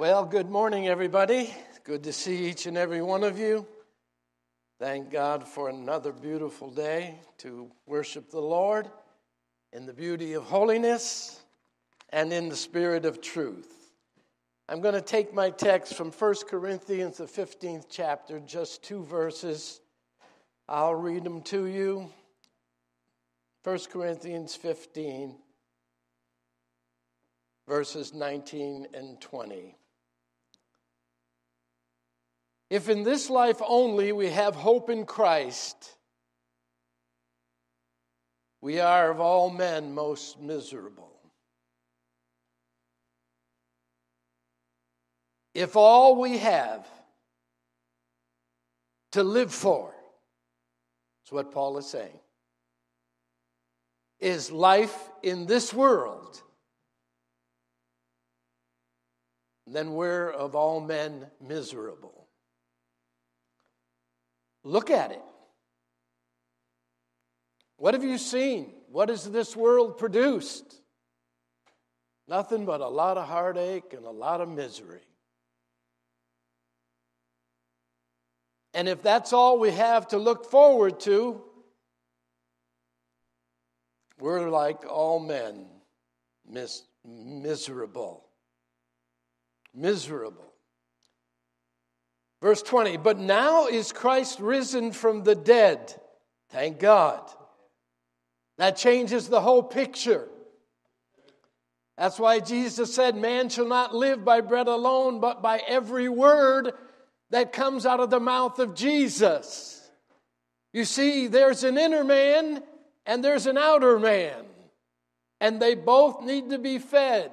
Well, good morning, everybody. Good to see each and every one of you. Thank God for another beautiful day to worship the Lord in the beauty of holiness and in the spirit of truth. I'm going to take my text from 1 Corinthians, the 15th chapter, just two verses. I'll read them to you. 1 Corinthians 15, verses 19 and 20. If in this life only we have hope in Christ, we are of all men most miserable. If all we have to live for, that's what Paul is saying, is life in this world, then we're of all men miserable. Look at it. What have you seen? What has this world produced? Nothing but a lot of heartache and a lot of misery. And if that's all we have to look forward to, we're like all men, mis- miserable. Miserable. Verse 20, but now is Christ risen from the dead. Thank God. That changes the whole picture. That's why Jesus said, Man shall not live by bread alone, but by every word that comes out of the mouth of Jesus. You see, there's an inner man and there's an outer man, and they both need to be fed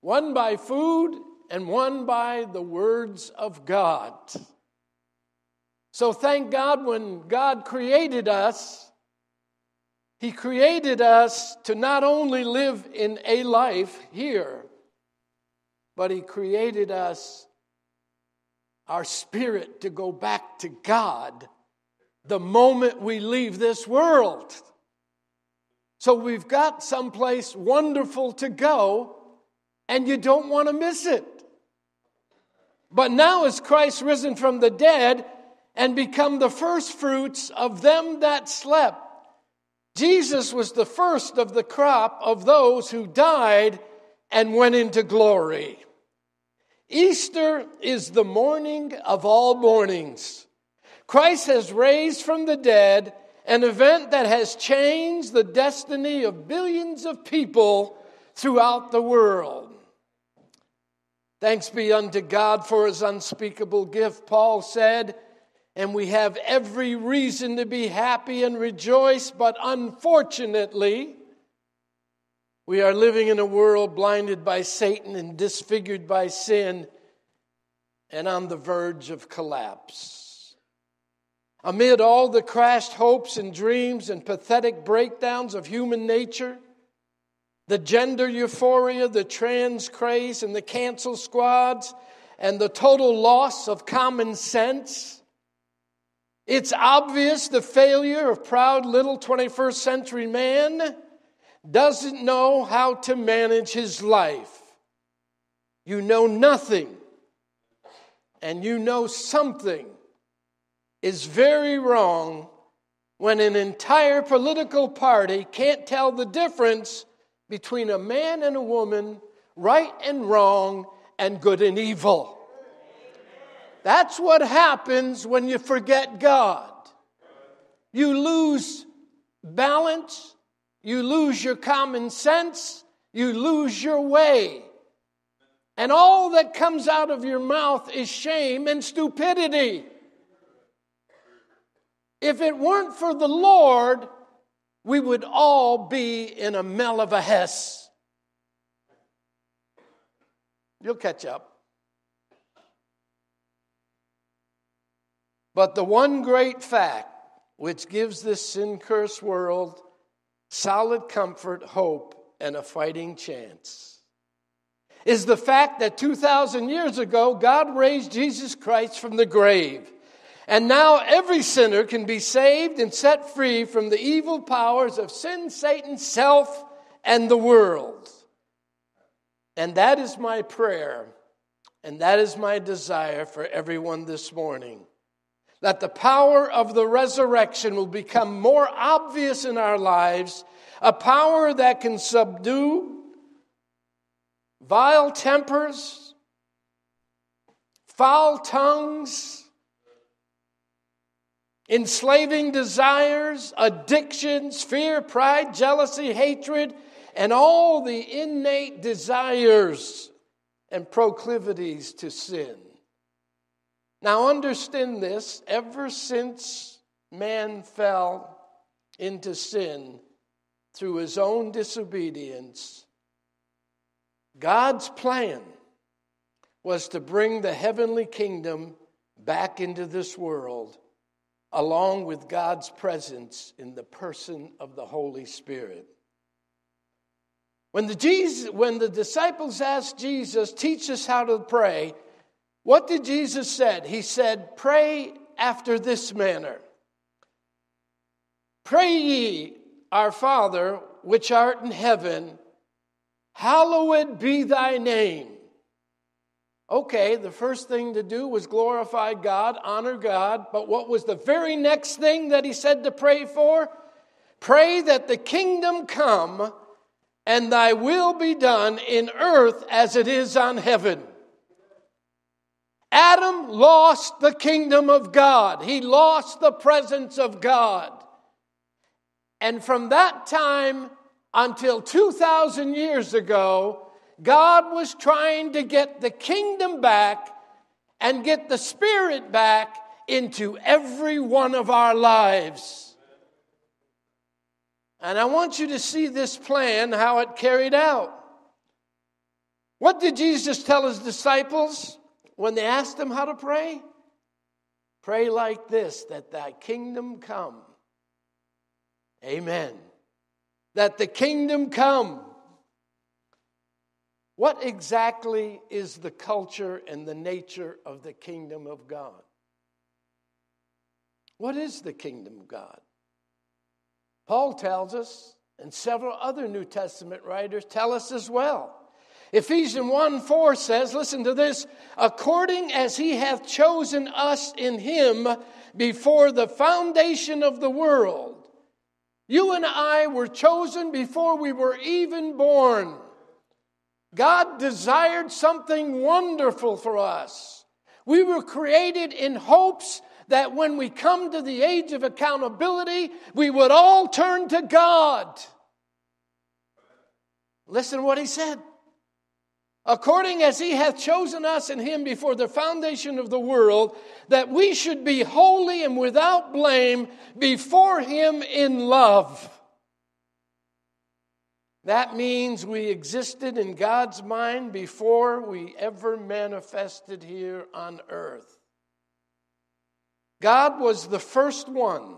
one by food and one by the words of God. So thank God when God created us, He created us to not only live in a life here, but He created us, our spirit, to go back to God the moment we leave this world. So we've got someplace wonderful to go, and you don't want to miss it. But now is Christ risen from the dead and become the first fruits of them that slept. Jesus was the first of the crop of those who died and went into glory. Easter is the morning of all mornings. Christ has raised from the dead an event that has changed the destiny of billions of people throughout the world. Thanks be unto God for his unspeakable gift, Paul said, and we have every reason to be happy and rejoice, but unfortunately, we are living in a world blinded by Satan and disfigured by sin and on the verge of collapse. Amid all the crashed hopes and dreams and pathetic breakdowns of human nature, the gender euphoria, the trans craze, and the cancel squads, and the total loss of common sense. It's obvious the failure of proud little 21st century man doesn't know how to manage his life. You know nothing, and you know something is very wrong when an entire political party can't tell the difference between a man and a woman, right and wrong, and good and evil. That's what happens when you forget God. You lose balance, you lose your common sense, you lose your way. And all that comes out of your mouth is shame and stupidity. If it weren't for the Lord, we would all be in a mel of a hess. You'll catch up. But the one great fact which gives this sin cursed world solid comfort, hope, and a fighting chance is the fact that 2,000 years ago, God raised Jesus Christ from the grave. And now every sinner can be saved and set free from the evil powers of sin, Satan, self, and the world. And that is my prayer And that is my desire for everyone this morning. That the power of the resurrection will become more obvious in our lives, a power that can subdue vile tempers, foul tongues, enslaving desires, addictions, fear, pride, jealousy, hatred, and all the innate desires and proclivities to sin. Now, understand this ever since man fell into sin through his own disobedience, God's plan was to bring the heavenly kingdom back into this world, along with God's presence in the person of the Holy Spirit. When the, Jesus, when the disciples asked Jesus, teach us how to pray, what did Jesus said? He said, pray after this manner. Pray ye, our Father, which art in heaven, hallowed be thy name. Okay, the first thing to do was glorify God, honor God, but what was the very next thing that he said to pray for? Pray that the kingdom come and thy will be done in earth as it is on heaven. Adam lost the kingdom of God, he lost the presence of God. And from that time until 2,000 years ago, God was trying to get the kingdom back and get the Spirit back into every one of our lives. And I want you to see this plan, how it carried out. What did Jesus tell his disciples when they asked him how to pray? Pray like this that thy kingdom come. Amen. That the kingdom come. What exactly is the culture and the nature of the kingdom of God? What is the kingdom of God? Paul tells us, and several other New Testament writers tell us as well. Ephesians 1 4 says, listen to this, according as he hath chosen us in him before the foundation of the world. You and I were chosen before we were even born. God desired something wonderful for us. We were created in hopes that when we come to the age of accountability, we would all turn to God. Listen to what he said. According as he hath chosen us in him before the foundation of the world, that we should be holy and without blame before him in love. That means we existed in God's mind before we ever manifested here on earth. God was the first one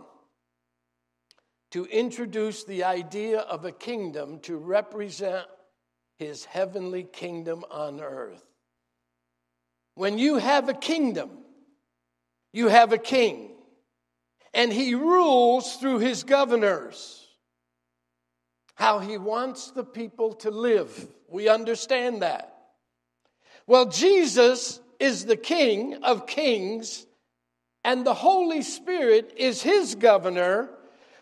to introduce the idea of a kingdom to represent his heavenly kingdom on earth. When you have a kingdom, you have a king, and he rules through his governors. How he wants the people to live. We understand that. Well, Jesus is the King of kings and the Holy Spirit is his governor,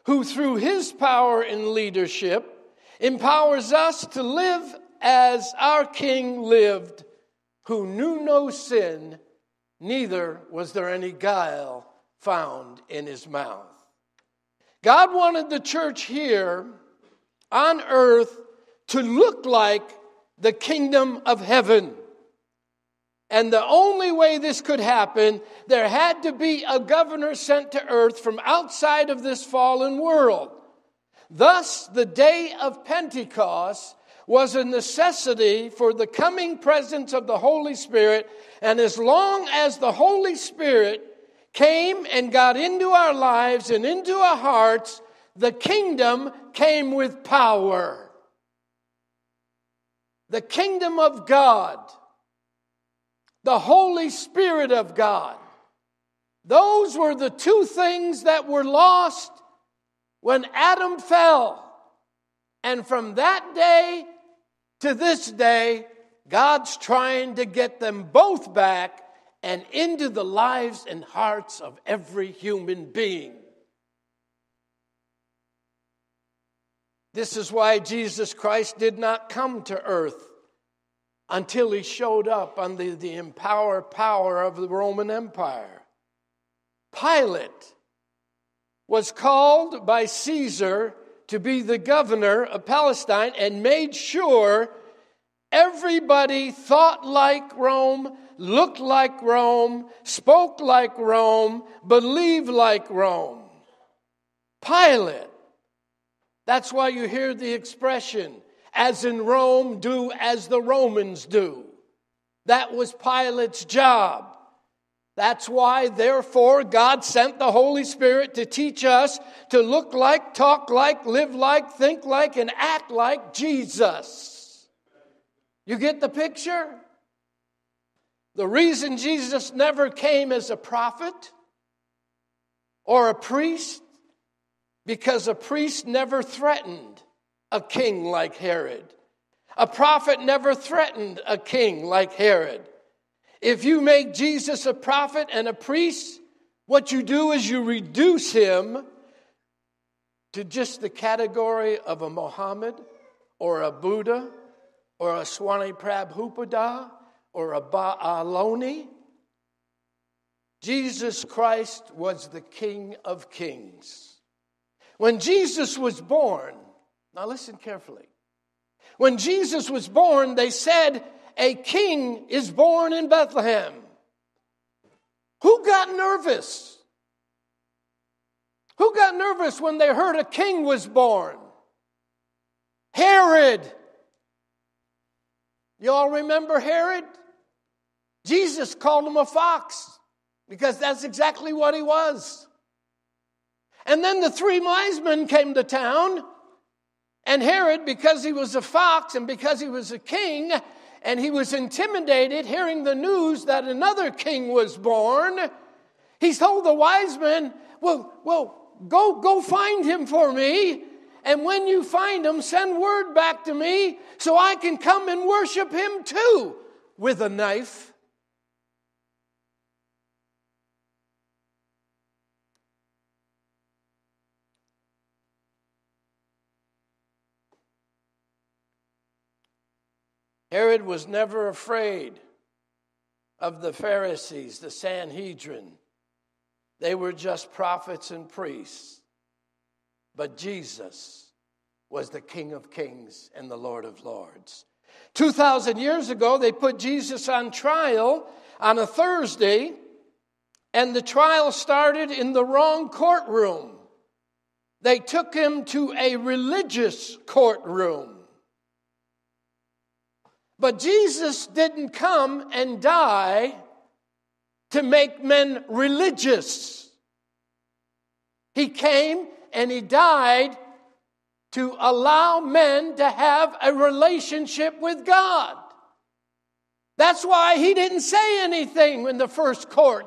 who through his power and leadership empowers us to live as our King lived, who knew no sin, neither was there any guile found in his mouth. God wanted the church here on earth to look like the kingdom of heaven. And the only way this could happen, there had to be a governor sent to earth from outside of this fallen world. Thus, the day of Pentecost was a necessity for the coming presence of the Holy Spirit. And as long as the Holy Spirit came and got into our lives and into our hearts, the kingdom came with power. The kingdom of God the Holy Spirit of God. Those were the two things that were lost when Adam fell. And from that day to this day, God's trying to get them both back and into the lives and hearts of every human being. This is why Jesus Christ did not come to earth until he showed up under the empowered power of the Roman Empire. Pilate was called by Caesar to be the governor of Palestine and made sure everybody thought like Rome, looked like Rome, spoke like Rome, believed like Rome. Pilate that's why you hear the expression, as in Rome, do as the Romans do. That was Pilate's job. That's why, therefore, God sent the Holy Spirit to teach us to look like, talk like, live like, think like, and act like Jesus. You get the picture? The reason Jesus never came as a prophet or a priest because a priest never threatened a king like Herod. A prophet never threatened a king like Herod. If you make Jesus a prophet and a priest, what you do is you reduce him to just the category of a Mohammed or a Buddha or a Swami Prabhupada or a Ba'aloni. Jesus Christ was the King of Kings. When Jesus was born, now listen carefully. When Jesus was born, they said, A king is born in Bethlehem. Who got nervous? Who got nervous when they heard a king was born? Herod. You all remember Herod? Jesus called him a fox because that's exactly what he was. And then the three wise men came to town, and Herod, because he was a fox and because he was a king, and he was intimidated hearing the news that another king was born, he told the wise men, Well, well, go, go find him for me. And when you find him, send word back to me so I can come and worship him too with a knife. Herod was never afraid of the Pharisees, the Sanhedrin. They were just prophets and priests. But Jesus was the King of Kings and the Lord of Lords. 2,000 years ago, they put Jesus on trial on a Thursday, and the trial started in the wrong courtroom. They took him to a religious courtroom. But Jesus didn't come and die to make men religious. He came and he died to allow men to have a relationship with God. That's why he didn't say anything in the first court.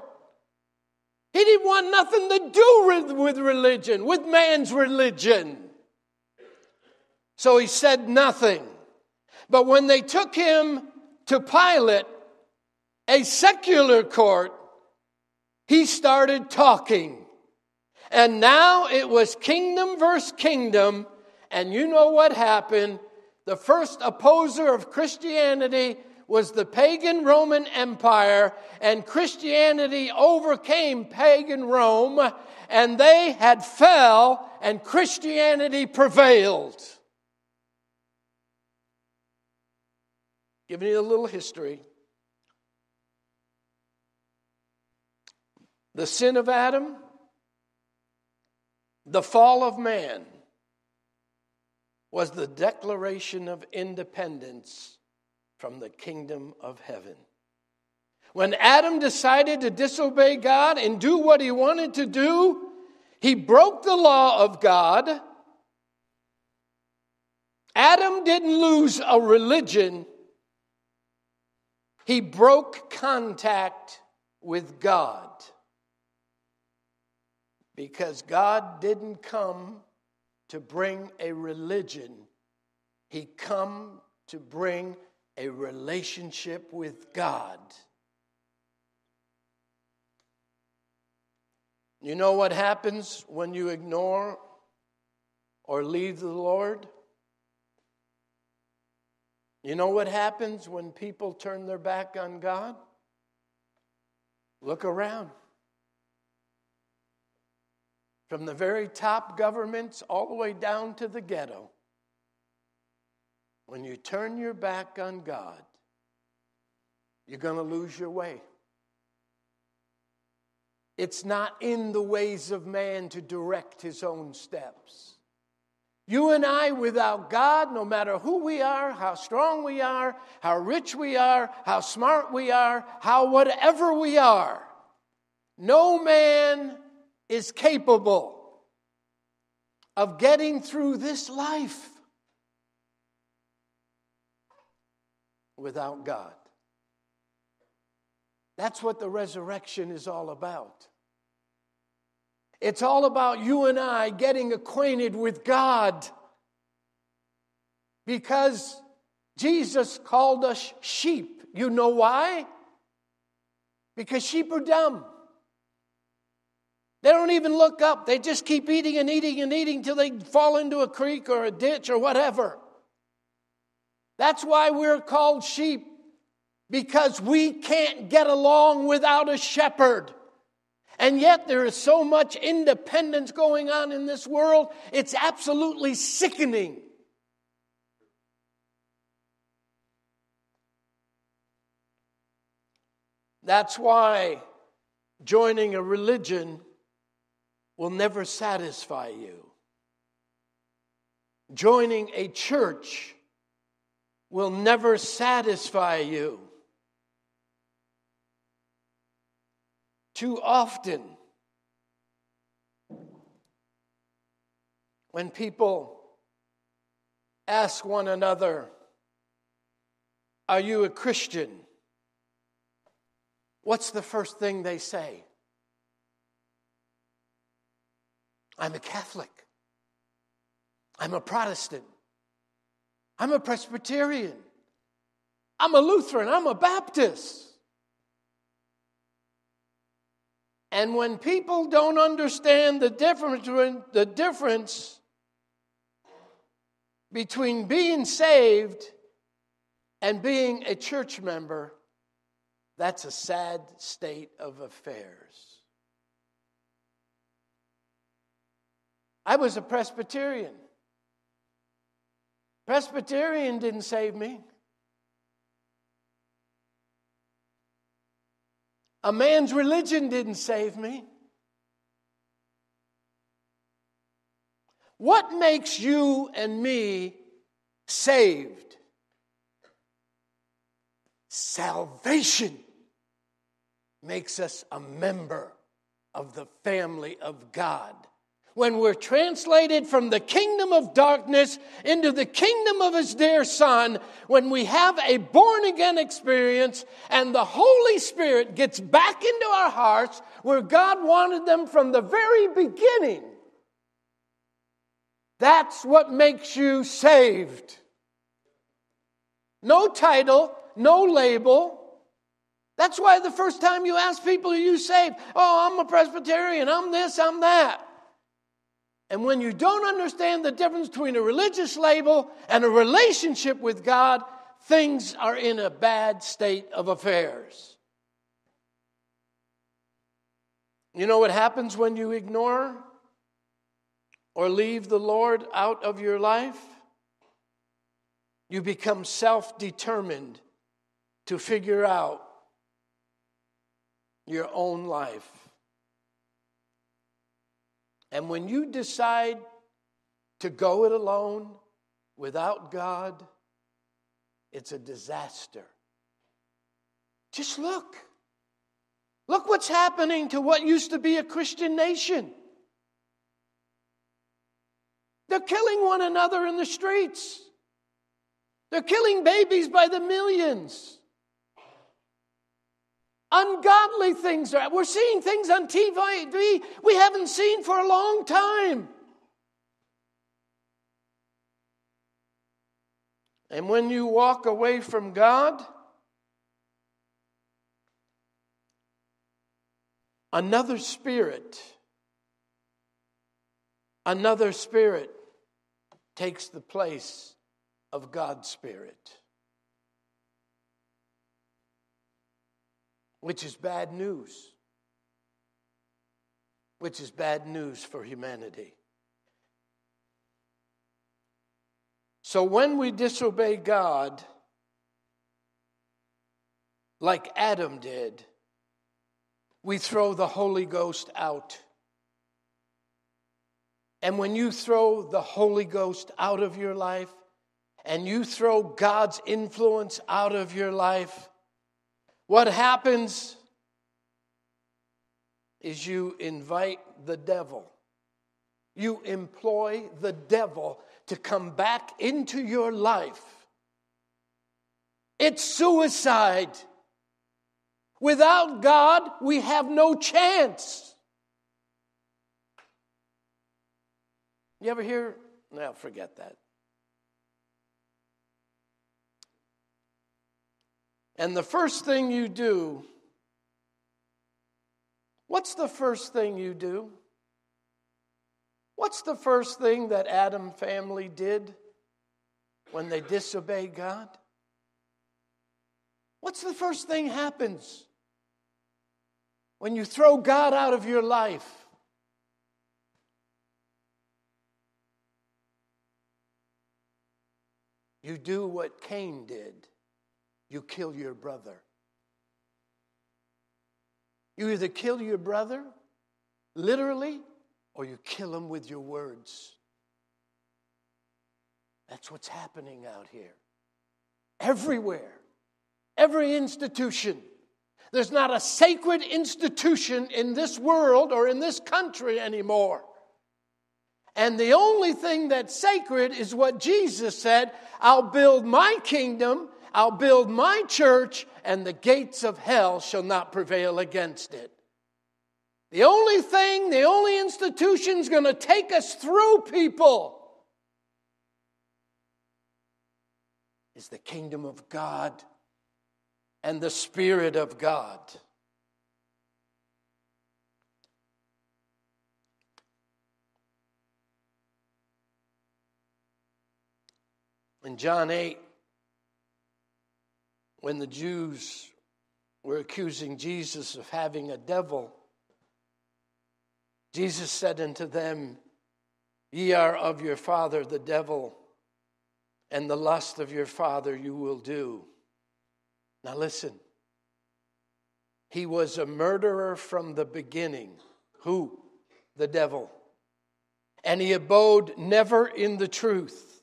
He didn't want nothing to do with, religion, with man's religion. So he said nothing. But when they took him to Pilate, a secular court, he started talking. And now it was kingdom versus kingdom. And you know what happened? The first opposer of Christianity was the pagan Roman Empire, and Christianity overcame pagan Rome, and they had fell, and Christianity prevailed. Giving you a little history. The sin of Adam, the fall of man, was the declaration of independence from the kingdom of heaven. When Adam decided to disobey God and do what he wanted to do, he broke the law of God. Adam didn't lose a religion, he broke contact with God because God didn't come to bring a religion, He come to bring a relationship with God. You know what happens when you ignore or leave the Lord? You know what happens when people turn their back on God? Look around. From the very top governments all the way down to the ghetto. When you turn your back on God, you're going to lose your way. It's not in the ways of man to direct his own steps. You and I, without God, no matter who we are, how strong we are, how rich we are, how smart we are, how whatever we are, no man is capable of getting through this life without God. That's what the resurrection is all about. It's all about you and I getting acquainted with God. Because Jesus called us sheep. You know why? Because sheep are dumb. They don't even look up. They just keep eating and eating and eating till they fall into a creek or a ditch or whatever. That's why we're called sheep, because we can't get along without a shepherd. And yet, there is so much independence going on in this world, it's absolutely sickening. That's why joining a religion will never satisfy you. Joining a church will never satisfy you. Too often, when people ask one another, Are you a Christian? What's the first thing they say? I'm a Catholic. I'm a Protestant. I'm a Presbyterian. I'm a Lutheran. I'm a Baptist. And when people don't understand the difference, the difference between being saved and being a church member, that's a sad state of affairs. I was a Presbyterian. Presbyterian didn't save me. A man's religion didn't save me. What makes you and me saved? Salvation makes us a member of the family of God when we're translated from the kingdom of darkness into the kingdom of his dear son, when we have a born again experience and the Holy Spirit gets back into our hearts where God wanted them from the very beginning, that's what makes you saved. No title, no label. That's why the first time you ask people, Are you saved? Oh, I'm a Presbyterian, I'm this, I'm that. And when you don't understand the difference between a religious label and a relationship with God, things are in a bad state of affairs. You know what happens when you ignore or leave the Lord out of your life? You become self determined to figure out your own life. And when you decide to go it alone without God, it's a disaster. Just look. Look what's happening to what used to be a Christian nation. They're killing one another in the streets. They're killing babies by the millions. Ungodly things are. We're seeing things on TV we haven't seen for a long time. And when you walk away from God, another spirit, another spirit takes the place of God's Spirit, which is bad news, which is bad news for humanity. So when we disobey God, like Adam did, we throw the Holy Ghost out. And when you throw the Holy Ghost out of your life and you throw God's influence out of your life, what happens is you invite the devil. You employ the devil to come back into your life. It's suicide. Without God, we have no chance. You ever hear? No, forget that. And the first thing you do, what's the first thing you do? What's the first thing that Adam family did when they disobeyed God? What's the first thing happens when you throw God out of your life? You do what Cain did. You kill your brother. You either kill your brother, literally, or you kill him with your words. That's what's happening out here. Everywhere, every institution. There's not a sacred institution in this world or in this country anymore. And the only thing that's sacred is what Jesus said I'll build my kingdom, I'll build my church, and the gates of hell shall not prevail against it. The only thing, the only institution is going to take us through people is the kingdom of God and the Spirit of God. In John 8, when the Jews were accusing Jesus of having a devil, Jesus said unto them, Ye are of your father the devil, and the lust of your father you will do. Now listen. He was a murderer from the beginning. Who? The devil. And he abode never in the truth.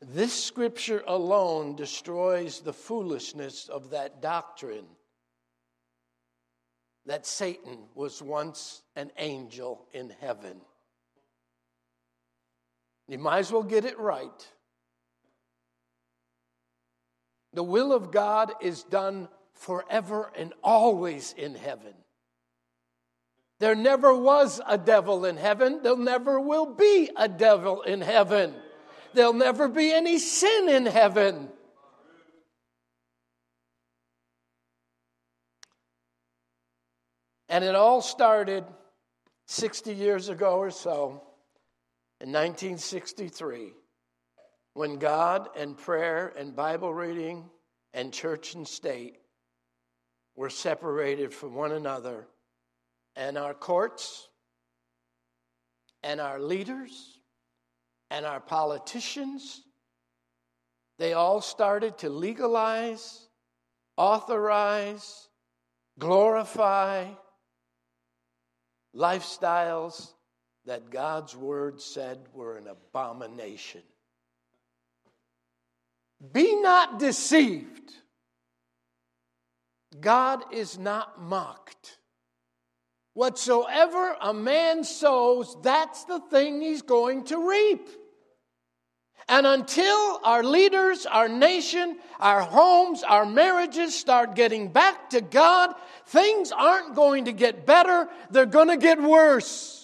This scripture alone destroys the foolishness of that doctrine that Satan was once an angel in heaven. You might as well get it right. The will of God is done forever and always in heaven. There never was a devil in heaven. There never will be a devil in heaven. There'll never be any sin in heaven. And it all started 60 years ago or so, in 1963, when God and prayer and Bible reading and church and state were separated from one another, and our courts and our leaders and our politicians, they all started to legalize, authorize, glorify, lifestyles that God's word said were an abomination. Be not deceived. God is not mocked. Whatsoever a man sows, that's the thing he's going to reap. And until our leaders, our nation, our homes, our marriages start getting back to God, things aren't going to get better, they're going to get worse.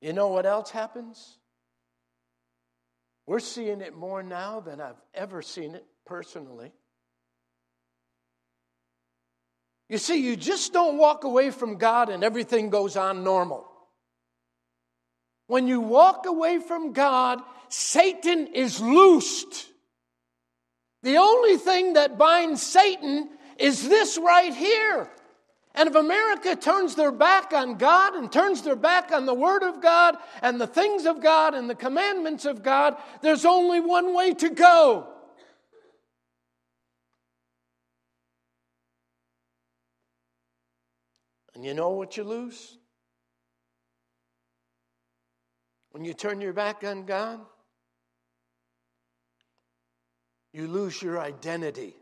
You know what else happens? We're seeing it more now than I've ever seen it personally. You see, you just don't walk away from God and everything goes on normal. When you walk away from God, Satan is loosed. The only thing that binds Satan is this right here. And if America turns their back on God and turns their back on the Word of God and the things of God and the commandments of God, there's only one way to go. And you know what you lose? When you turn your back on God, you lose your identity.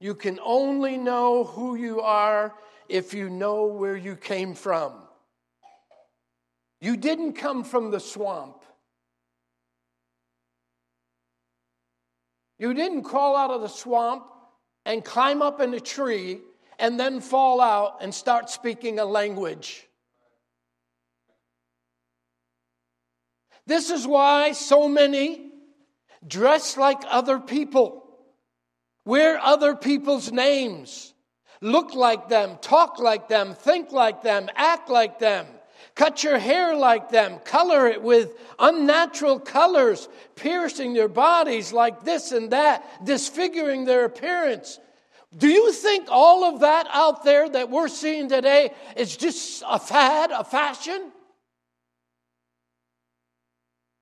You can only know who you are if you know where you came from. You didn't come from the swamp. You didn't crawl out of the swamp and climb up in a tree and then fall out and start speaking a language. This is why so many dress like other people wear other people's names, look like them, talk like them, think like them, act like them. Cut your hair like them, color it with unnatural colors, piercing their bodies like this and that, disfiguring their appearance. Do you think all of that out there that we're seeing today is just a fad, a fashion?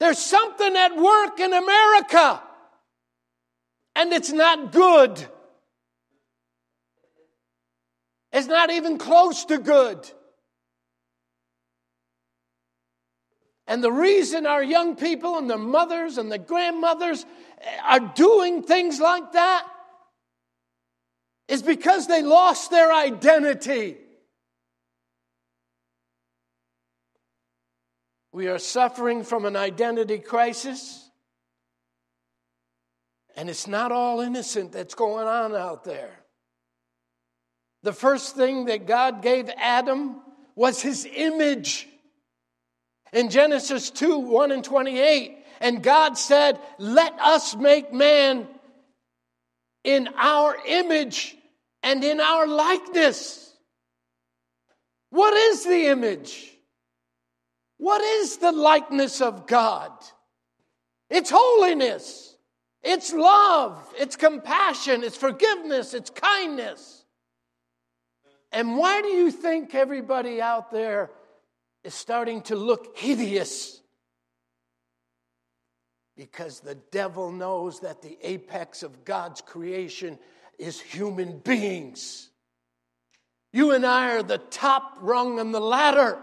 There's something at work in America and it's not good. It's not even close to good. And the reason our young people and their mothers and their grandmothers are doing things like that is because they lost their identity. We are suffering from an identity crisis. And it's not all innocent that's going on out there. The first thing that God gave Adam was his image. In Genesis 2 1 and 28, and God said, Let us make man in our image and in our likeness. What is the image? What is the likeness of God? It's holiness. It's love, it's compassion, it's forgiveness, it's kindness. And why do you think everybody out there is starting to look hideous? Because the devil knows that the apex of God's creation is human beings. You and I are the top rung on the ladder.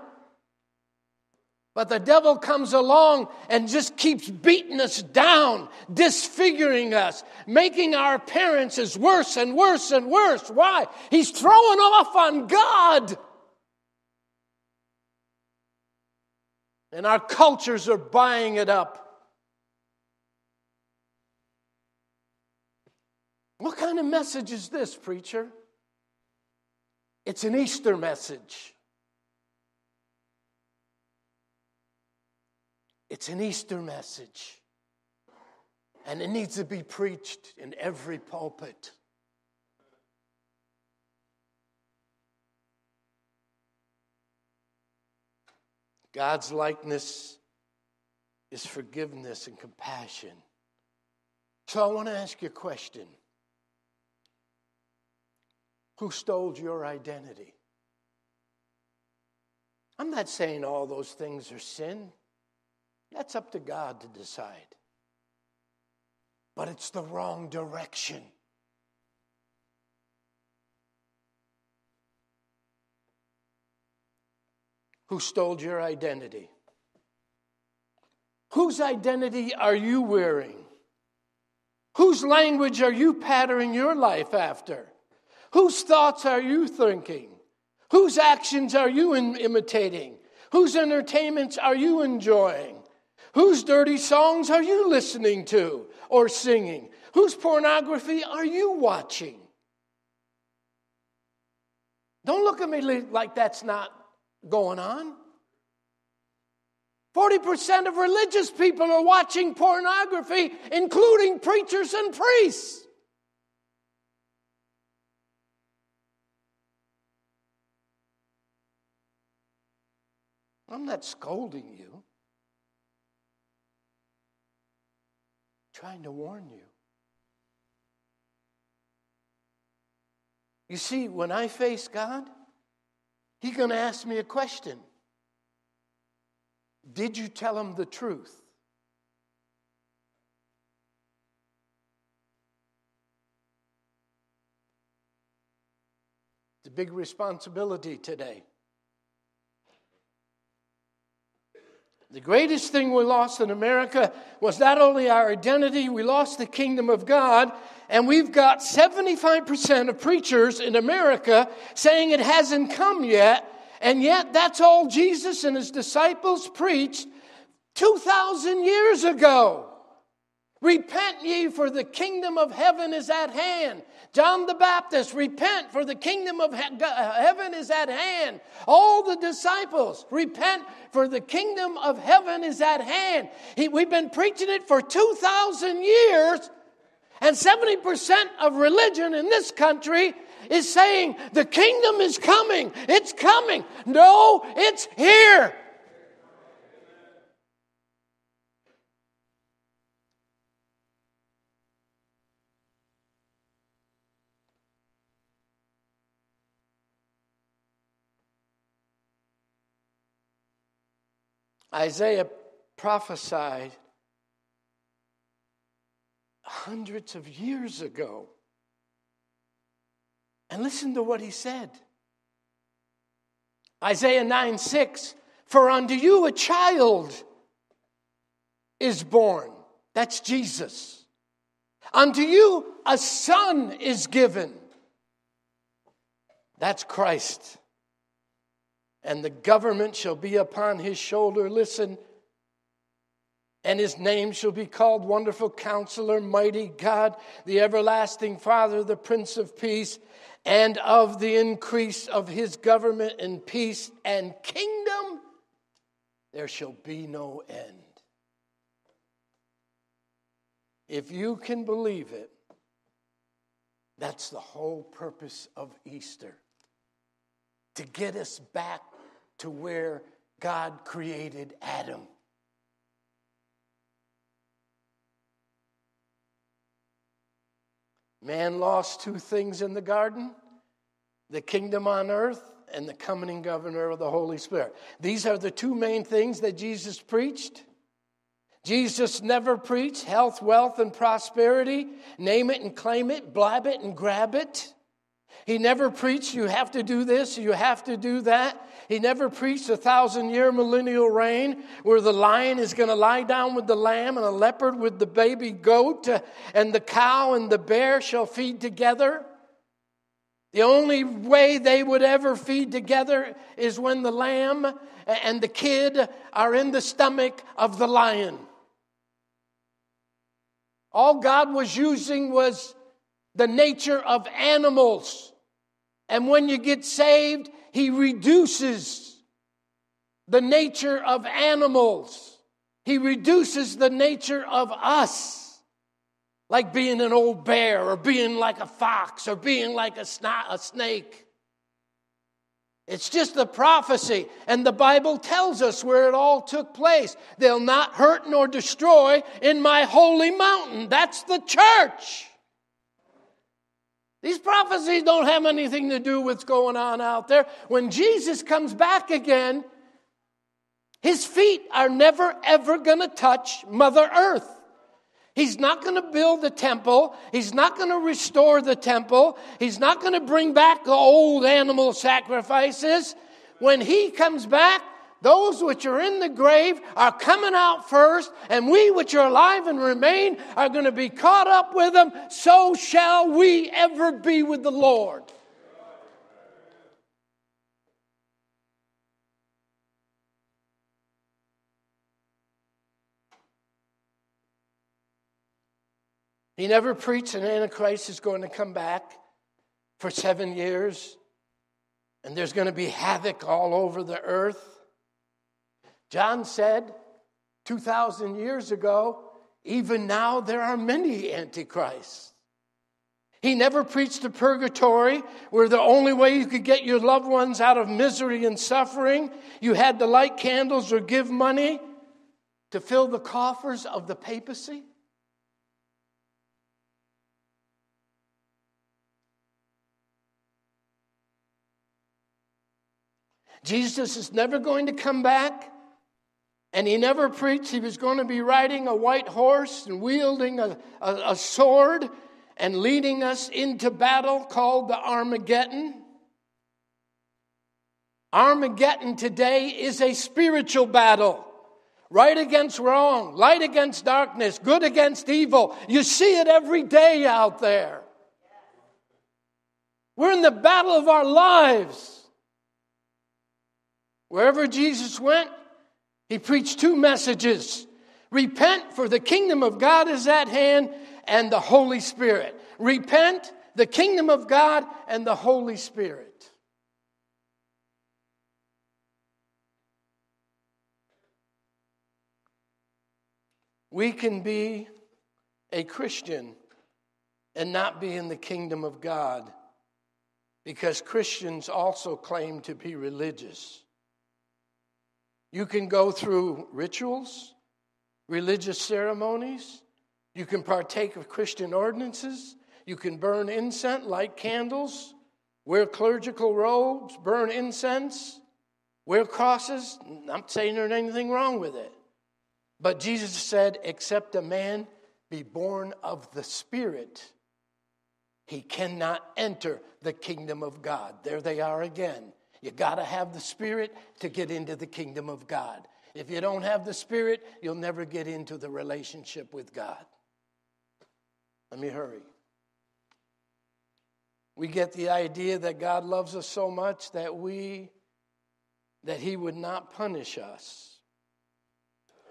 But the devil comes along and just keeps beating us down, disfiguring us, making our appearances worse and worse and worse. Why? He's throwing off on God. And our cultures are buying it up. What kind of message is this, preacher? It's an Easter message. It's an Easter message. And it needs to be preached in every pulpit. God's likeness is forgiveness and compassion. So I want to ask you a question Who stole your identity? I'm not saying all those things are sin. That's up to God to decide. But it's the wrong direction. Who stole your identity? Whose identity are you wearing? Whose language are you patterning your life after? Whose thoughts are you thinking? Whose actions are you imitating? Whose entertainments are you enjoying? Whose dirty songs are you listening to or singing? Whose pornography are you watching? Don't look at me like that's not going on. 40% of religious people are watching pornography, including preachers and priests. I'm not scolding you, trying to warn you. You see, when I face God, He's going to ask me a question Did you tell Him the truth? It's a big responsibility today. The greatest thing we lost in America was not only our identity, we lost the kingdom of God. And we've got 75% of preachers in America saying it hasn't come yet. And yet, that's all Jesus and his disciples preached 2,000 years ago. Repent ye, for the kingdom of heaven is at hand. John the Baptist, repent, for the kingdom of uh, heaven is at hand. All the disciples, repent, for the kingdom of heaven is at hand. He, we've been preaching it for 2,000 years, and 70% of religion in this country is saying the kingdom is coming. It's coming. No, it's here. Isaiah prophesied hundreds of years ago. And listen to what he said Isaiah 9 6 For unto you a child is born. That's Jesus. Unto you a son is given. That's Christ and the government shall be upon his shoulder. Listen. And his name shall be called Wonderful Counselor, Mighty God, the Everlasting Father, the Prince of Peace, and of the increase of his government and peace and kingdom there shall be no end. If you can believe it, that's the whole purpose of Easter to get us back to where God created Adam. Man lost two things in the garden the kingdom on earth and the coming governor of the Holy Spirit. These are the two main things that Jesus preached. Jesus never preached health, wealth, and prosperity. Name it and claim it, blab it and grab it. He never preached, you have to do this, you have to do that. He never preached a thousand year millennial reign where the lion is going to lie down with the lamb and a leopard with the baby goat, and the cow and the bear shall feed together. The only way they would ever feed together is when the lamb and the kid are in the stomach of the lion. All God was using was the nature of animals. And when you get saved, He reduces the nature of animals, He reduces the nature of us. Like being an old bear, or being like a fox, or being like a, sna- a snake. It's just the prophecy, and the Bible tells us where it all took place. They'll not hurt nor destroy in my holy mountain. That's the church. These prophecies don't have anything to do with what's going on out there. When Jesus comes back again, his feet are never ever going to touch Mother Earth. He's not going to build the temple. He's not going to restore the temple. He's not going to bring back the old animal sacrifices. When he comes back, those which are in the grave are coming out first, and we which are alive and remain are going to be caught up with them. So shall we ever be with the Lord. He never preached an Antichrist is going to come back for seven years. and there's going to be havoc all over the earth. John said 2,000 years ago, even now there are many antichrists. He never preached a purgatory where the only way you could get your loved ones out of misery and suffering, you had to light candles or give money to fill the coffers of the papacy. Jesus is never going to come back. And he never preached he was going to be riding a white horse and wielding a, a, a sword and leading us into battle called the Armageddon. Armageddon today is a spiritual battle. Right against wrong, light against darkness, good against evil. You see it every day out there. We're in the battle of our lives. Wherever Jesus went, he preached two messages Repent, for the kingdom of God is at hand, and the Holy Spirit. Repent, the kingdom of God, and the Holy Spirit. We can be a Christian and not be in the kingdom of God because Christians also claim to be religious. You can go through rituals, religious ceremonies. You can partake of Christian ordinances. You can burn incense, light candles, wear clerical robes, burn incense, wear crosses. I'm not saying there's anything wrong with it. But Jesus said, except a man be born of the Spirit, he cannot enter the kingdom of God. There they are again. You got to have the Spirit to get into the kingdom of God. If you don't have the Spirit, you'll never get into the relationship with God. Let me hurry. We get the idea that God loves us so much that we that he would not punish us.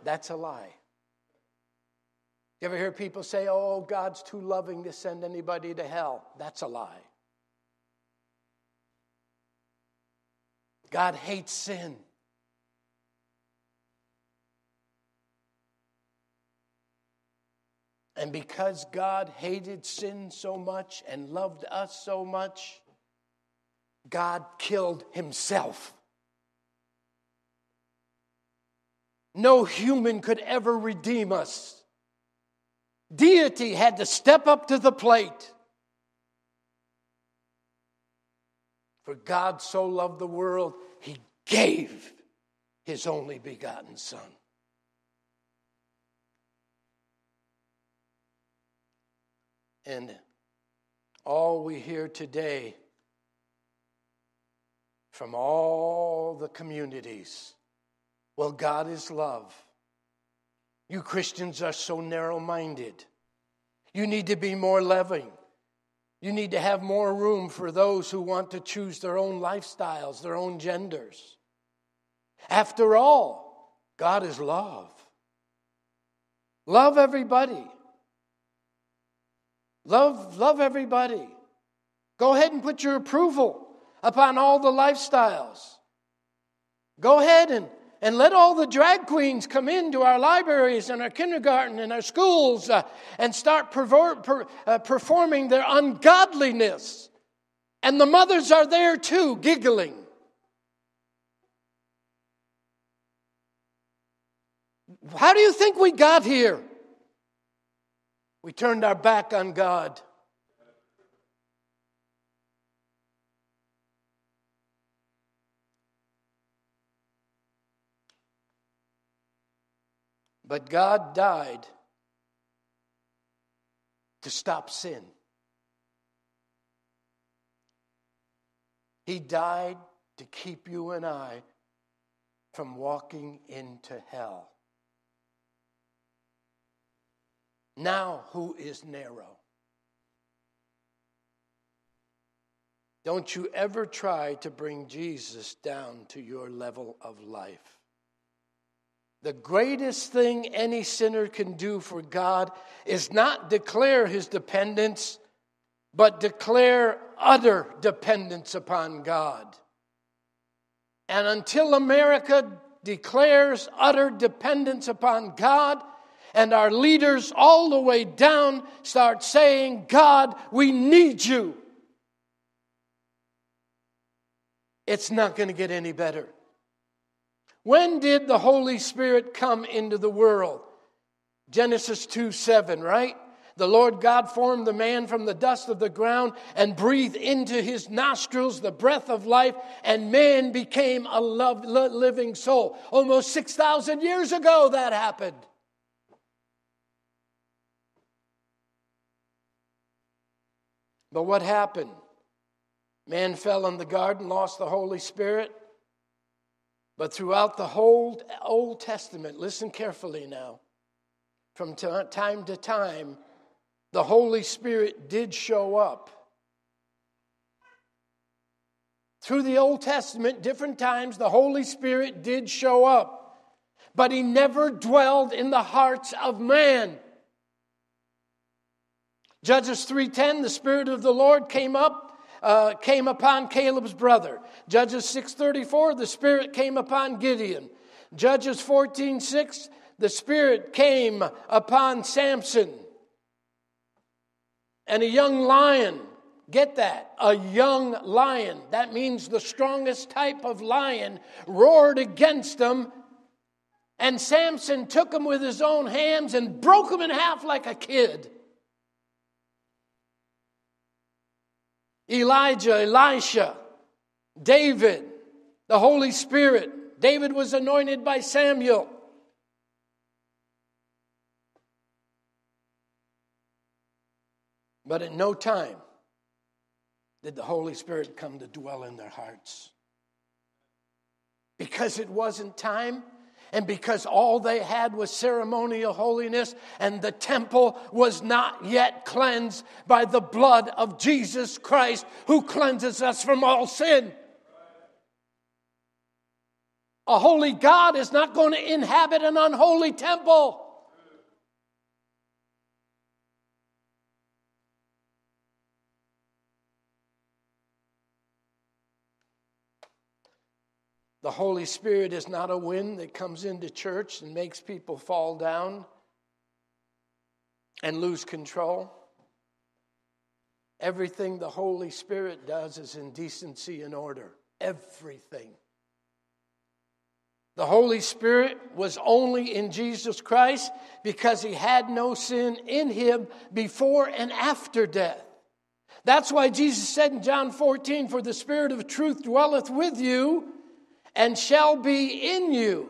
That's a lie. You ever hear people say, "Oh, God's too loving to send anybody to hell?" That's a lie. God hates sin. And because God hated sin so much and loved us so much, God killed himself. No human could ever redeem us. Deity had to step up to the plate. For God so loved the world, he gave his only begotten Son. And all we hear today from all the communities well, God is love. You Christians are so narrow minded. You need to be more loving. You need to have more room for those who want to choose their own lifestyles, their own genders. After all, God is love. Love everybody. Love, love everybody. Go ahead and put your approval upon all the lifestyles. Go ahead and and let all the drag queens come into our libraries and our kindergarten and our schools uh, and start per, uh, performing their ungodliness. And the mothers are there too, giggling. How do you think we got here? We turned our back on God. But God died to stop sin. He died to keep you and I from walking into hell. Now, who is narrow? Don't you ever try to bring Jesus down to your level of life. The greatest thing any sinner can do for God is not declare his dependence, but declare utter dependence upon God. And until America declares utter dependence upon God, and our leaders all the way down start saying, God, we need you, it's not going to get any better. When did the Holy Spirit come into the world? Genesis 2 7, right? The Lord God formed the man from the dust of the ground and breathed into his nostrils the breath of life, and man became a love, living soul. Almost 6,000 years ago, that happened. But what happened? Man fell in the garden, lost the Holy Spirit. But throughout the whole Old Testament, listen carefully now, from time to time, the Holy Spirit did show up. Through the Old Testament, different times, the Holy Spirit did show up, but he never dwelled in the hearts of man. Judges 3:10 the spirit of the Lord came up uh, came upon Caleb's brother. Judges 6:34 the spirit came upon Gideon. Judges 14:6 the spirit came upon Samson. And a young lion, get that, a young lion, that means the strongest type of lion, roared against them. And Samson took him with his own hands and broke him in half like a kid. Elijah, Elisha, David, the Holy Spirit. David was anointed by Samuel. But at no time did the Holy Spirit come to dwell in their hearts. Because it wasn't time, and because all they had was ceremonial holiness, and the temple was not yet cleansed by the blood of Jesus Christ, who cleanses us from all sin. A holy God is not going to inhabit an unholy temple. The Holy Spirit is not a wind that comes into church and makes people fall down and lose control. Everything the Holy Spirit does is in decency and order. Everything. The Holy Spirit was only in Jesus Christ because he had no sin in him before and after death. That's why Jesus said in John 14, For the Spirit of truth dwelleth with you and shall be in you.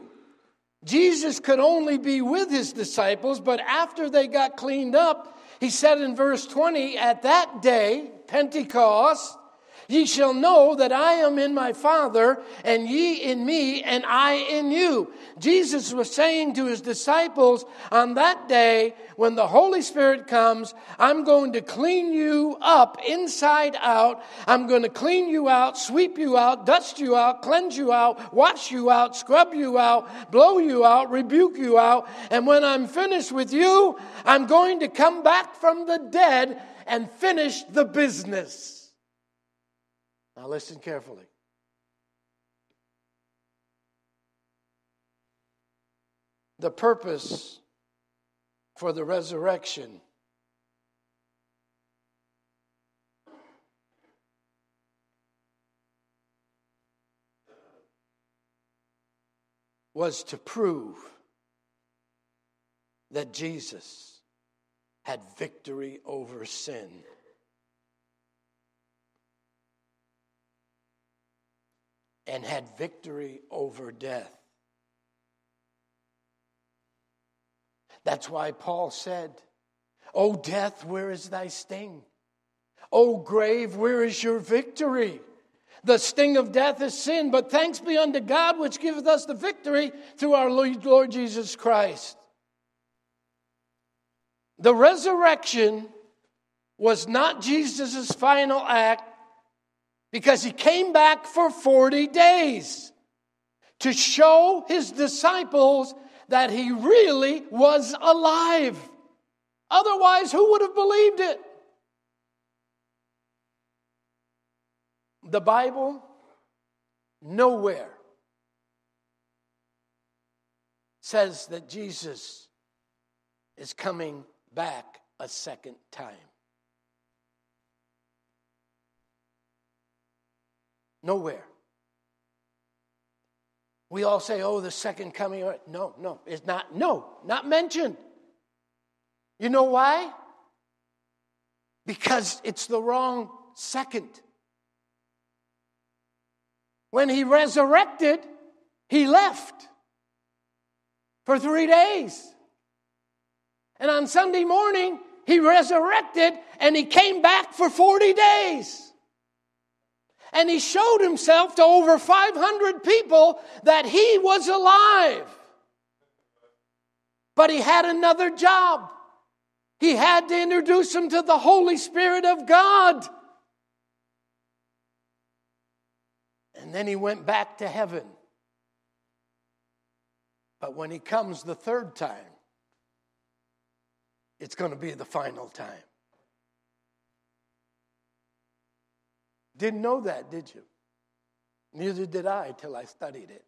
Jesus could only be with his disciples, but after they got cleaned up, he said in verse 20, At that day, Pentecost, Ye shall know that I am in my Father, and ye in me, and I in you. Jesus was saying to his disciples on that day, when the Holy Spirit comes, I'm going to clean you up inside out. I'm going to clean you out, sweep you out, dust you out, cleanse you out, wash you out, scrub you out, blow you out, rebuke you out. And when I'm finished with you, I'm going to come back from the dead and finish the business. Now, listen carefully. The purpose for the resurrection was to prove that Jesus had victory over sin. And had victory over death. That's why Paul said, O death, where is thy sting? O grave, where is your victory? The sting of death is sin, but thanks be unto God which giveth us the victory through our Lord Jesus Christ. The resurrection was not Jesus' final act, because he came back for 40 days to show his disciples that he really was alive. Otherwise, who would have believed it? The Bible, nowhere says that Jesus is coming back a second time. Nowhere. We all say, oh, the second coming. No, no, it's not. No, not mentioned. You know why? Because it's the wrong second. When he resurrected, he left for three days. And on Sunday morning, he resurrected and he came back for 40 days. And he showed himself to over 500 people that he was alive. But he had another job. He had to introduce them to the Holy Spirit of God. And then he went back to heaven. But when he comes the third time, it's going to be the final time. Didn't know that, did you? Neither did I till I studied it.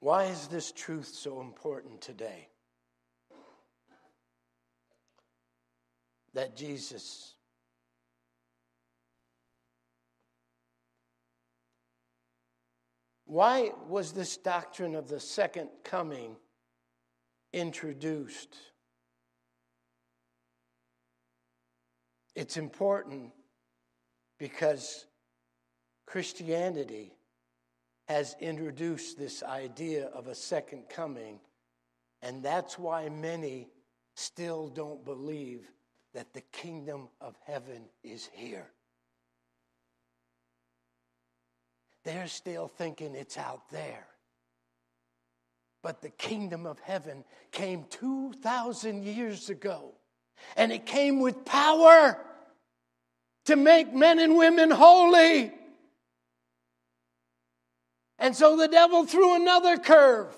Why is this truth so important today? That Jesus Why was this doctrine of the second coming introduced? It's important because Christianity has introduced this idea of a second coming, and that's why many still don't believe that the kingdom of heaven is here. They're still thinking it's out there. But the kingdom of heaven came 2,000 years ago, and it came with power to make men and women holy. And so the devil threw another curve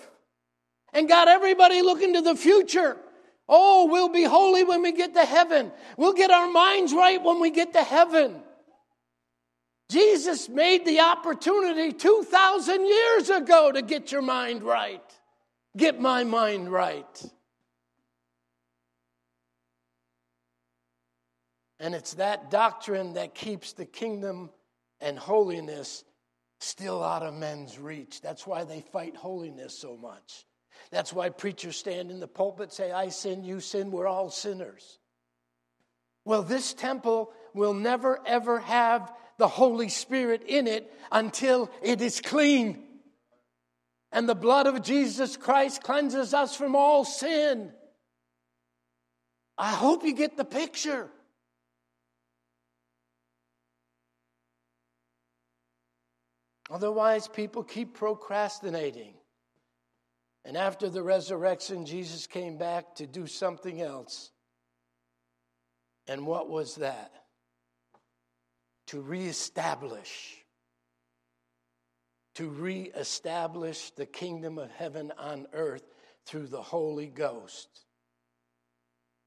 and got everybody looking to the future. Oh, we'll be holy when we get to heaven. We'll get our minds right when we get to heaven. Jesus made the opportunity 2,000 years ago to get your mind right. Get my mind right. And it's that doctrine that keeps the kingdom and holiness still out of men's reach. That's why they fight holiness so much. That's why preachers stand in the pulpit say, I sin, you sin, we're all sinners. Well, this temple will never ever have the Holy Spirit in it until it is clean. And the blood of Jesus Christ cleanses us from all sin. I hope you get the picture. Otherwise, people keep procrastinating. And after the resurrection, Jesus came back to do something else. And what was that? To reestablish to reestablish the kingdom of heaven on earth through the Holy Ghost.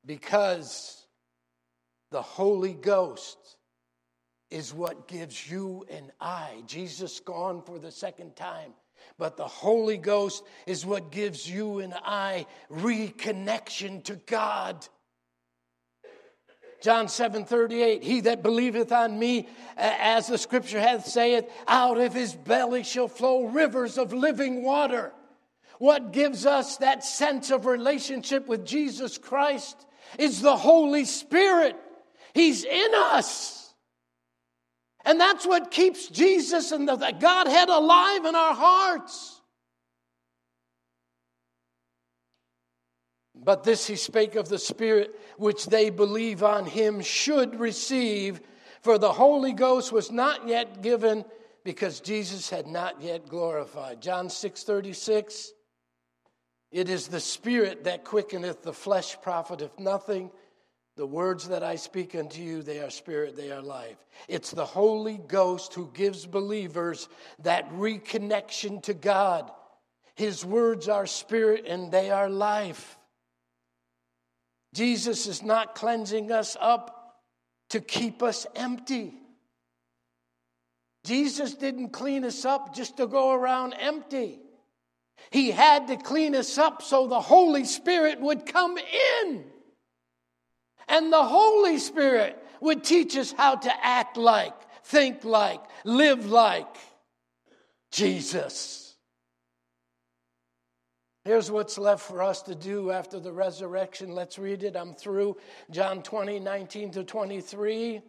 Because the Holy Ghost is what gives you and I, Jesus gone for the second time, but the Holy Ghost is what gives you and I reconnection to God. John 7 38, he that believeth on me, as the scripture hath saith, out of his belly shall flow rivers of living water. What gives us that sense of relationship with Jesus Christ is the Holy Spirit. He's in us. And that's what keeps Jesus and the Godhead alive in our hearts. But this he spake of the Spirit which they believe on him should receive, for the Holy Ghost was not yet given because Jesus had not yet glorified. John 6 36. It is the Spirit that quickeneth, the flesh profiteth nothing. The words that I speak unto you, they are spirit, they are life. It's the Holy Ghost who gives believers that reconnection to God. His words are spirit and they are life. Jesus is not cleansing us up to keep us empty. Jesus didn't clean us up just to go around empty. He had to clean us up so the Holy Spirit would come in. And the Holy Spirit would teach us how to act like, think like, live like Jesus. Here's what's left for us to do after the resurrection. Let's read it. I'm through. John 20, 19 to 23.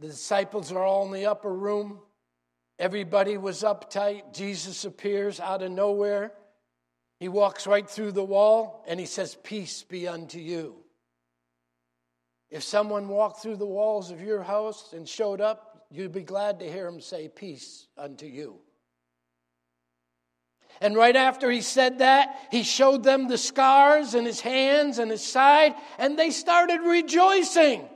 The disciples are all in the upper room. Everybody was uptight. Jesus appears out of nowhere. He walks right through the wall and he says, Peace be unto you. If someone walked through the walls of your house and showed up, you'd be glad to hear him say, Peace unto you. And right after he said that, he showed them the scars in his hands and his side, and they started rejoicing.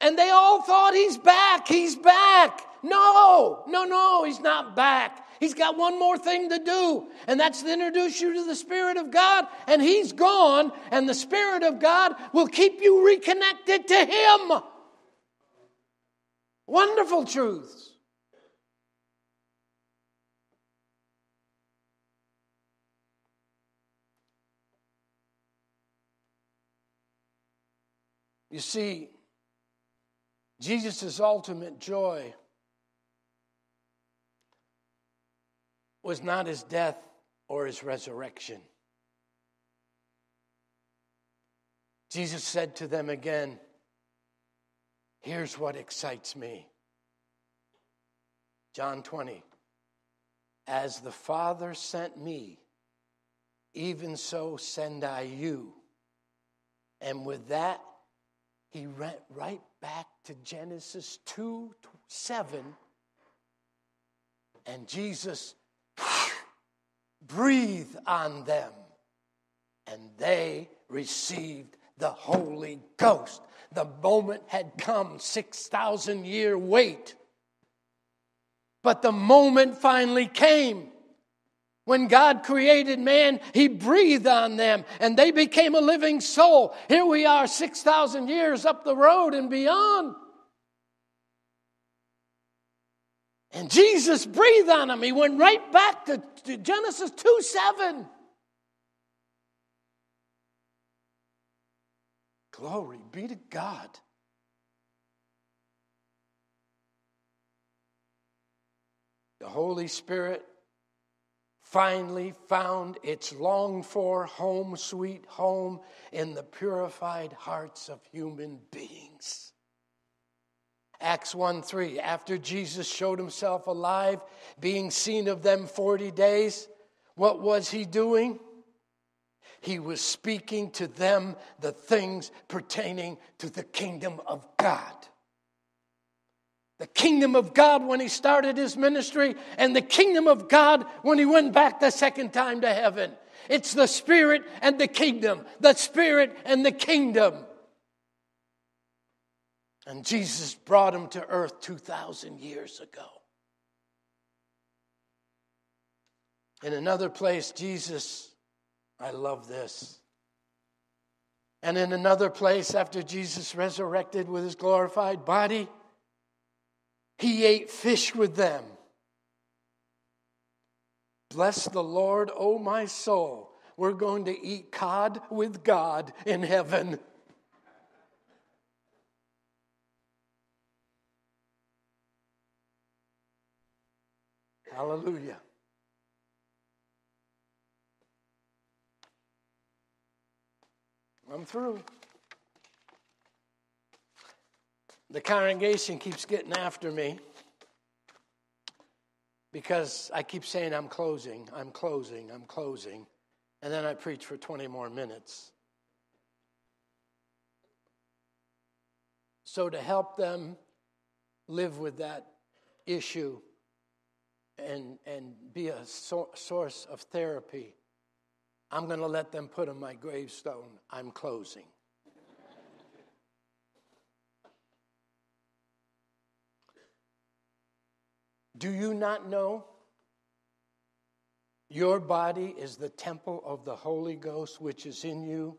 And they all thought, He's back, He's back. No, no, no, He's not back. He's got one more thing to do, and that's to introduce you to the Spirit of God, and He's gone, and the Spirit of God will keep you reconnected to Him. Wonderful truths. You see, Jesus' ultimate joy was not his death or his resurrection. Jesus said to them again, Here's what excites me. John 20. As the Father sent me, even so send I you. And with that, he went right back to Genesis 2 7. And Jesus breathed on them, and they received the Holy Ghost. The moment had come, 6,000 year wait. But the moment finally came. When God created man, He breathed on them and they became a living soul. Here we are, 6,000 years up the road and beyond. And Jesus breathed on them. He went right back to, to Genesis 2 7. Glory be to God. The Holy Spirit finally found its longed for home, sweet home, in the purified hearts of human beings. Acts 1 3, after Jesus showed himself alive, being seen of them 40 days, what was he doing? He was speaking to them the things pertaining to the kingdom of God the kingdom of God when he started his ministry, and the kingdom of God when he went back the second time to heaven. It's the Spirit and the kingdom, the Spirit and the kingdom. And Jesus brought him to earth 2,000 years ago. In another place, Jesus, I love this. And in another place, after Jesus resurrected with his glorified body, he ate fish with them. Bless the Lord, O my soul. We're going to eat cod with God in heaven. Hallelujah. I'm through. The congregation keeps getting after me because I keep saying I'm closing, I'm closing, I'm closing, and then I preach for 20 more minutes. So, to help them live with that issue and, and be a so- source of therapy, I'm going to let them put on my gravestone, I'm closing. Do you not know Your body is the temple of the Holy Ghost which is in you,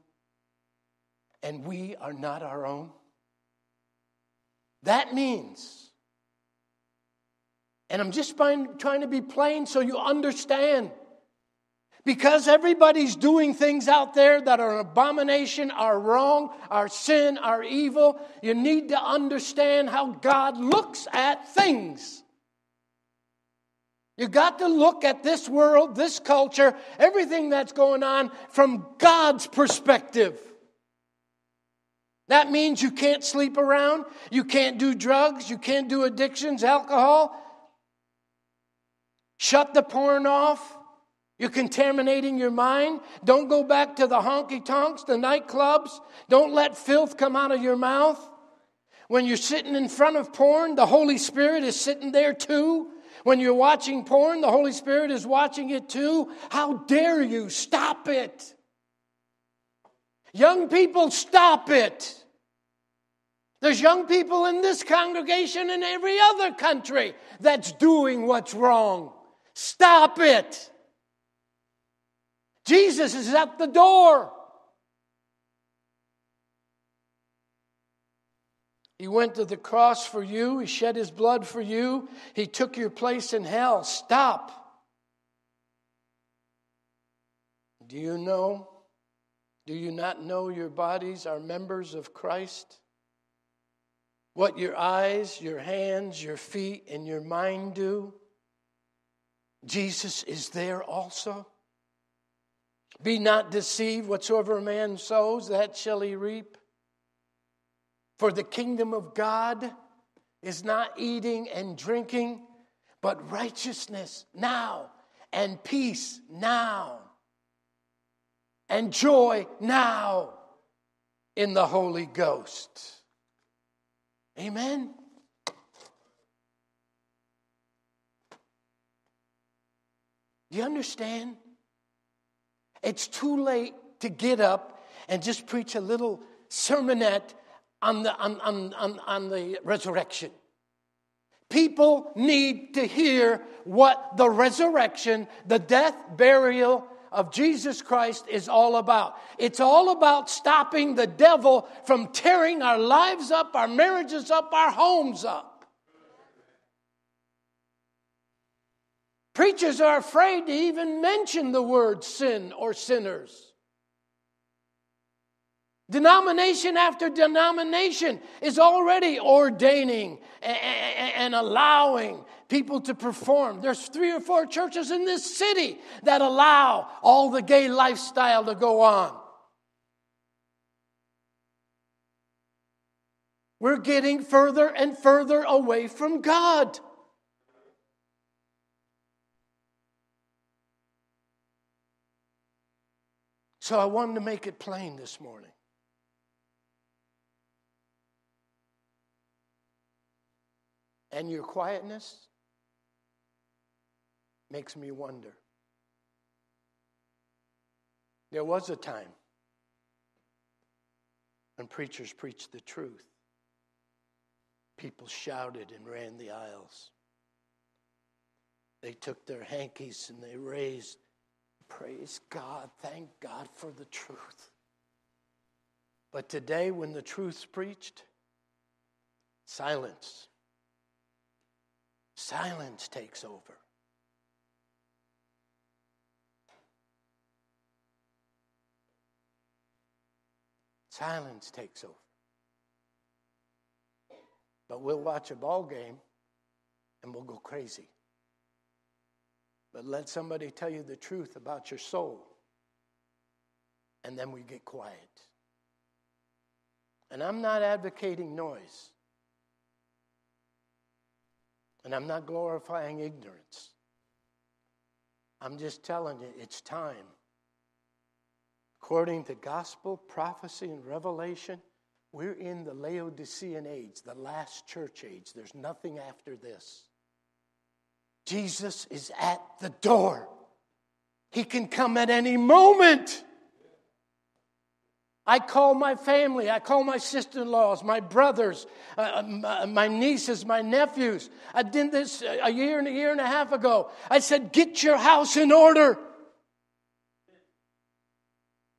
and we are not our own. That means, and I'm just trying, to be plain so you understand. Because everybody's doing things out there that are an abomination, are wrong, are sin, are evil, you need to understand how God looks at things. You got to look at this world, this culture, everything that's going on from God's perspective. That means you can't sleep around, you can't do drugs, you can't do addictions, alcohol. Shut the porn off. You're contaminating your mind. Don't go back to the honky tonks, the nightclubs. Don't let filth come out of your mouth. When you're sitting in front of porn, the Holy Spirit is sitting there too. When you're watching porn, the Holy Spirit is watching it too. How dare you? Stop it. Young people, stop it. There's young people in this congregation and every other country that's doing what's wrong. Stop it. Jesus is at the door. He went to the cross for you. He shed his blood for you. He took your place in hell. Stop. Do you know? Do you not know your bodies are members of Christ? What your eyes, your hands, your feet, and your mind do, Jesus is there also. Be not deceived, whatsoever a man sows, that shall he reap. For the kingdom of God is not eating and drinking, but righteousness now, and peace now, and joy now in the Holy Ghost. Amen. Do you understand? It's too late to get up and just preach a little sermonette on the, on, on, on, on the resurrection. People need to hear what the resurrection, the death, burial of Jesus Christ is all about. It's all about stopping the devil from tearing our lives up, our marriages up, our homes up. Preachers are afraid to even mention the word sin or sinners. Denomination after denomination is already ordaining and allowing people to perform. There's three or four churches in this city that allow all the gay lifestyle to go on. We're getting further and further away from God. So I wanted to make it plain this morning. And your quietness makes me wonder. There was a time when preachers preached the truth. People shouted and ran the aisles. They took their hankies and they raised, Praise God, thank God for the truth. But today, when the truth's preached, silence. Silence takes over. Silence takes over. But we'll watch a ball game and we'll go crazy. But let somebody tell you the truth about your soul, and then we get quiet. And I'm not advocating noise. And I'm not glorifying ignorance. I'm just telling you, it's time. According to gospel, prophecy, and revelation, we're in the Laodicean age, the last church age. There's nothing after this. Jesus is at the door. He can come at any moment. I call my family, I call my sister in laws, my brothers, uh, uh my, uh, my nieces, my nephews. I did this uh, a year and a year and a half ago. I said, Get your house in order.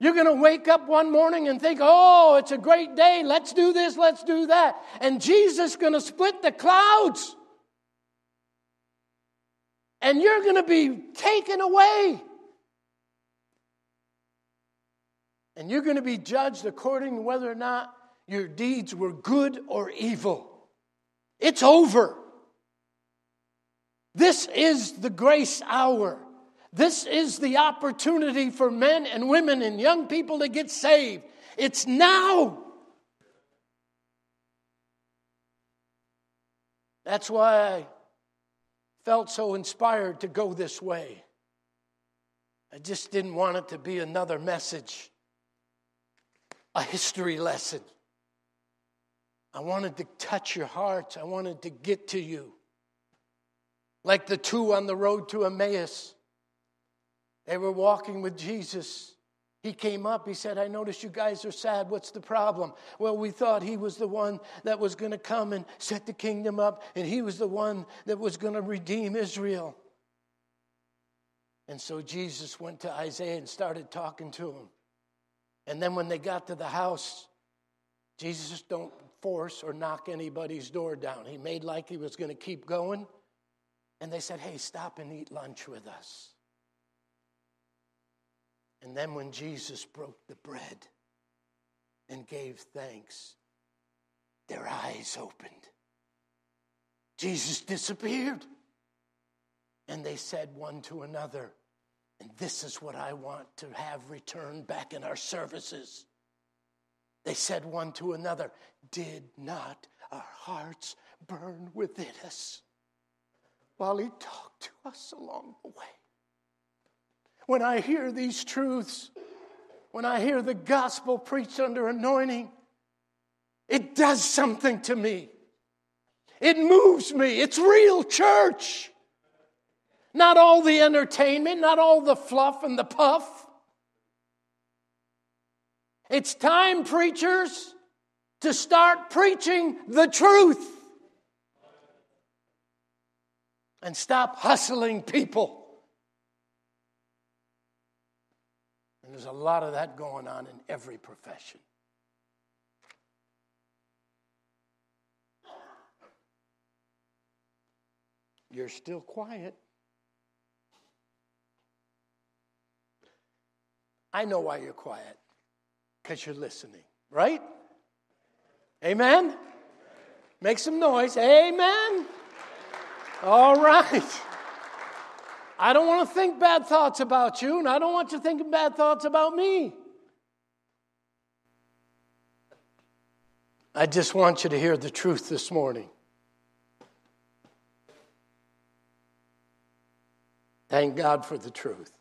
You're going to wake up one morning and think, oh, it's a great day. Let's do this, let's do that. And Jesus is going to split the clouds. And you're going to be taken away. And you're going to be judged according to whether or not your deeds were good or evil. It's over. This is the grace hour. This is the opportunity for men and women and young people to get saved. It's now. That's why I felt so inspired to go this way. I just didn't want it to be another message a history lesson. I wanted to touch your hearts, I wanted to get to you. Like the two on the road to Emmaus. They were walking with Jesus. He came up, he said, I notice you guys are sad. What's the problem? Well, we thought he was the one that was going to come and set the kingdom up, and he was the one that was going to redeem Israel. And so Jesus went to Isaiah and started talking to him. And then when they got to the house, Jesus don't force or knock anybody's door down. He made like he was going to keep going. And they said, Hey, stop and eat lunch with us. And then when Jesus broke the bread and gave thanks, their eyes opened. Jesus disappeared. And they said one to another, and this is what I want to have returned back in our services. They said one to another, Did not our hearts burn within us while he talked to us along the way? When I hear these truths, when I hear the gospel preached under anointing, it does something to me. It moves me. It's real church. Not all the entertainment, not all the fluff and the puff. It's time, preachers, to start preaching the truth and stop hustling people. And there's a lot of that going on in every profession. You're still quiet. I know why you're quiet because you're listening, right? Amen? Make some noise. Amen. All right. I don't want to think bad thoughts about you, and I don't want you thinking bad thoughts about me. I just want you to hear the truth this morning. Thank God for the truth.